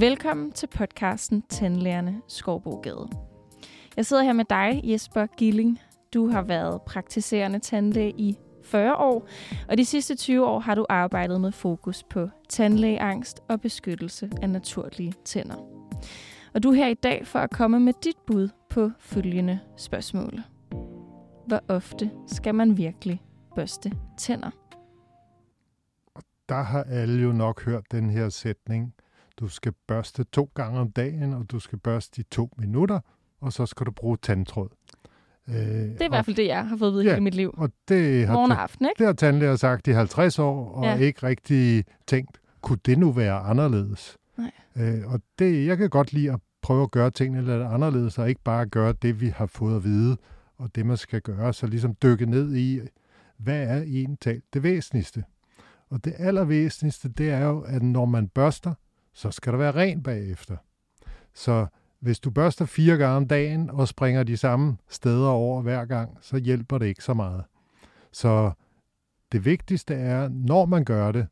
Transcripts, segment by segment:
Velkommen til podcasten Tandlærerne Skovbogade. Jeg sidder her med dig, Jesper Gilling. Du har været praktiserende tandlæge i 40 år, og de sidste 20 år har du arbejdet med fokus på tandlægeangst og beskyttelse af naturlige tænder. Og du er her i dag for at komme med dit bud på følgende spørgsmål. Hvor ofte skal man virkelig børste tænder? Der har alle jo nok hørt den her sætning. Du skal børste to gange om dagen, og du skal børste i to minutter, og så skal du bruge tandtråd. Øh, det er i hvert fald det, jeg har fået at vide ja, hele mit liv. Og det har, Morgen aften, ikke? Det har tandlæger sagt i 50 år, og ja. ikke rigtig tænkt, kunne det nu være anderledes? Nej. Øh, og det, jeg kan godt lide at prøve at gøre tingene lidt anderledes, og ikke bare gøre det, vi har fået at vide, og det, man skal gøre. Så ligesom dykke ned i, hvad er egentlig det væsentligste? Og det allervæsentligste, det er jo, at når man børster, så skal der være ren bagefter. Så hvis du børster fire gange om dagen og springer de samme steder over hver gang, så hjælper det ikke så meget. Så det vigtigste er, når man gør det,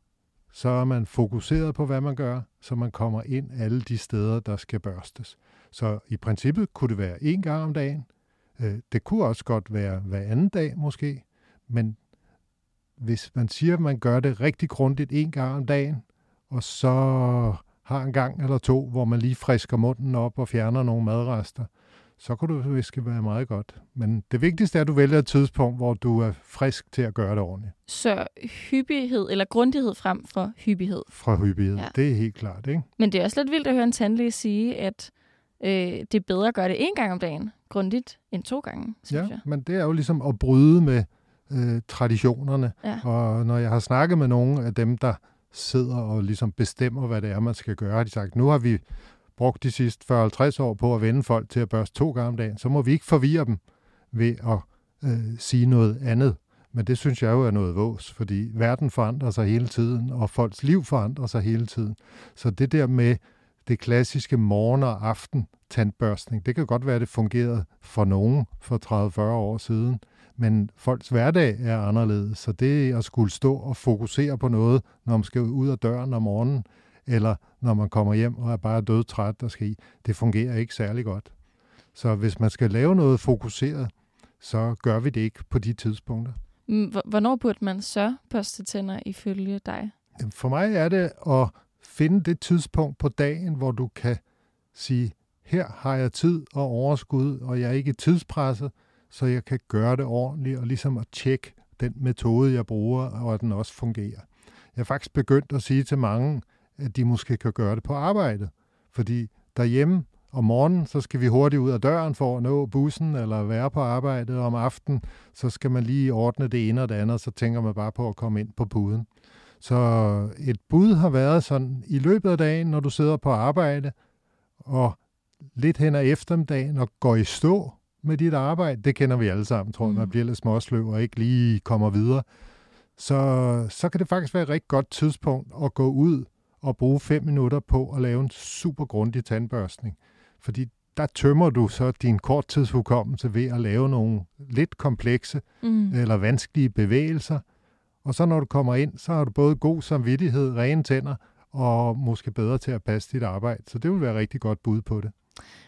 så er man fokuseret på, hvad man gør, så man kommer ind alle de steder, der skal børstes. Så i princippet kunne det være en gang om dagen. Øh, det kunne også godt være hver anden dag måske, men hvis man siger, at man gør det rigtig grundigt en gang om dagen, og så har en gang eller to, hvor man lige frisker munden op og fjerner nogle madrester, så kunne det viske være meget godt. Men det vigtigste er, at du vælger et tidspunkt, hvor du er frisk til at gøre det ordentligt. Så hyppighed eller grundighed frem for hyppighed? Fra hyppighed, ja. det er helt klart. Ikke? Men det er også lidt vildt at høre en tandlæge sige, at øh, det er bedre at gøre det en gang om dagen grundigt end to gange, synes ja, jeg. men det er jo ligesom at bryde med øh, traditionerne. Ja. Og når jeg har snakket med nogle af dem, der sidder og ligesom bestemmer, hvad det er, man skal gøre, de sagt, nu har vi brugt de sidste 40-50 år på at vende folk til at børste to gange om dagen, så må vi ikke forvirre dem ved at øh, sige noget andet. Men det synes jeg jo er noget vås, fordi verden forandrer sig hele tiden, og folks liv forandrer sig hele tiden. Så det der med det klassiske morgen- og aften tandbørstning, det kan godt være, det fungerede for nogen for 30-40 år siden, men folks hverdag er anderledes, så det at skulle stå og fokusere på noget, når man skal ud af døren om morgenen, eller når man kommer hjem og er bare dødtræt, der skal i, det fungerer ikke særlig godt. Så hvis man skal lave noget fokuseret, så gør vi det ikke på de tidspunkter. Mm, hvornår burde man så børste tænder ifølge dig? For mig er det at finde det tidspunkt på dagen, hvor du kan sige, her har jeg tid og overskud, og jeg er ikke tidspresset, så jeg kan gøre det ordentligt og ligesom at tjekke den metode, jeg bruger, og at den også fungerer. Jeg har faktisk begyndt at sige til mange, at de måske kan gøre det på arbejde. Fordi derhjemme om morgenen, så skal vi hurtigt ud af døren for at nå bussen eller være på arbejde. Og om aftenen, så skal man lige ordne det ene og det andet, så tænker man bare på at komme ind på puden. Så et bud har været sådan, i løbet af dagen, når du sidder på arbejde, og lidt hen ad eftermiddagen, og går i stå med dit arbejde, det kender vi alle sammen, tror jeg, mm. man bliver lidt småsløv og ikke lige kommer videre, så, så kan det faktisk være et rigtig godt tidspunkt at gå ud og bruge fem minutter på at lave en super grundig tandbørstning. Fordi der tømmer du så din korttidshukommelse ved at lave nogle lidt komplekse mm. eller vanskelige bevægelser. Og så når du kommer ind, så har du både god samvittighed, rene tænder og måske bedre til at passe dit arbejde. Så det vil være et rigtig godt bud på det.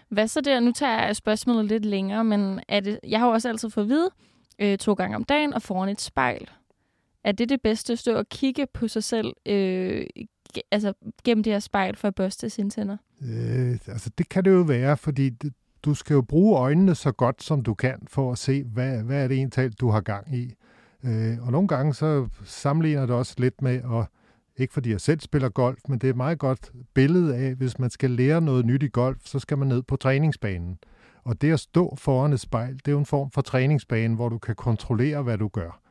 Hvad så der? Nu tager jeg spørgsmålet lidt længere, men er det, jeg har jo også altid fået at vide øh, to gange om dagen og foran et spejl. Er det det bedste at stå og kigge på sig selv øh, altså, gennem det her spejl for at børste sine tænder? Øh, altså det kan det jo være, fordi det, du skal jo bruge øjnene så godt som du kan for at se, hvad, hvad er det egentlig, du har gang i. Øh, og nogle gange så sammenligner det også lidt med at ikke fordi jeg selv spiller golf, men det er et meget godt billede af, hvis man skal lære noget nyt i golf, så skal man ned på træningsbanen. Og det at stå foran et spejl, det er jo en form for træningsbane, hvor du kan kontrollere, hvad du gør.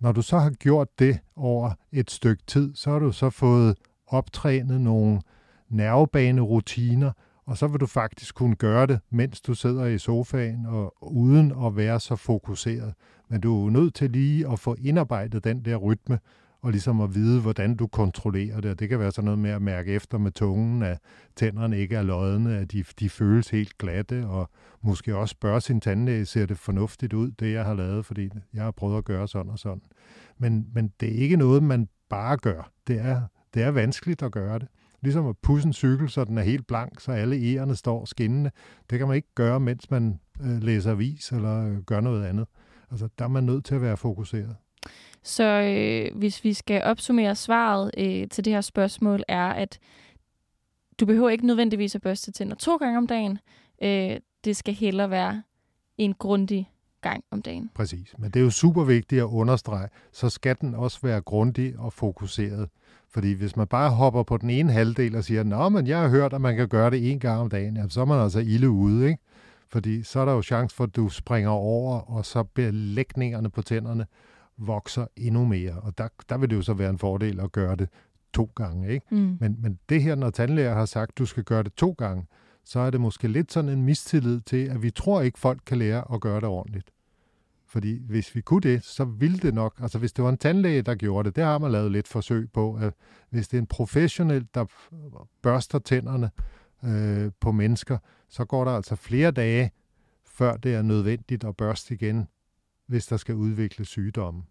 Når du så har gjort det over et stykke tid, så har du så fået optrænet nogle nervebanerutiner, og så vil du faktisk kunne gøre det, mens du sidder i sofaen og uden at være så fokuseret. Men du er nødt til lige at få indarbejdet den der rytme, og ligesom at vide, hvordan du kontrollerer det. Og det kan være sådan noget med at mærke efter med tungen, at tænderne ikke er lodne, at de, de føles helt glatte, og måske også spørge sin tandlæge, ser det fornuftigt ud, det jeg har lavet, fordi jeg har prøvet at gøre sådan og sådan. Men, men det er ikke noget, man bare gør. Det er, det er vanskeligt at gøre det. Ligesom at pusse en cykel, så den er helt blank, så alle ærerne står skinnende. Det kan man ikke gøre, mens man øh, læser avis eller øh, gør noget andet. Altså, der er man nødt til at være fokuseret. Så øh, hvis vi skal opsummere svaret øh, til det her spørgsmål, er, at du behøver ikke nødvendigvis at børste tænder to gange om dagen. Øh, det skal hellere være en grundig gang om dagen. Præcis. Men det er jo super vigtigt at understrege, så skal den også være grundig og fokuseret. Fordi hvis man bare hopper på den ene halvdel og siger, Nå, men jeg har hørt, at man kan gøre det en gang om dagen, jamen, så er man altså ilde ude, ikke? Fordi så er der jo chance for, at du springer over, og så lægningerne på tænderne vokser endnu mere. Og der, der vil det jo så være en fordel at gøre det to gange. Ikke? Mm. Men, men det her, når tandlæger har sagt, du skal gøre det to gange, så er det måske lidt sådan en mistillid til, at vi tror ikke, folk kan lære at gøre det ordentligt. Fordi hvis vi kunne det, så ville det nok, altså hvis det var en tandlæge, der gjorde det, det har man lavet lidt forsøg på, at hvis det er en professionel, der børster tænderne øh, på mennesker, så går der altså flere dage, før det er nødvendigt at børste igen, hvis der skal udvikle sygdomme.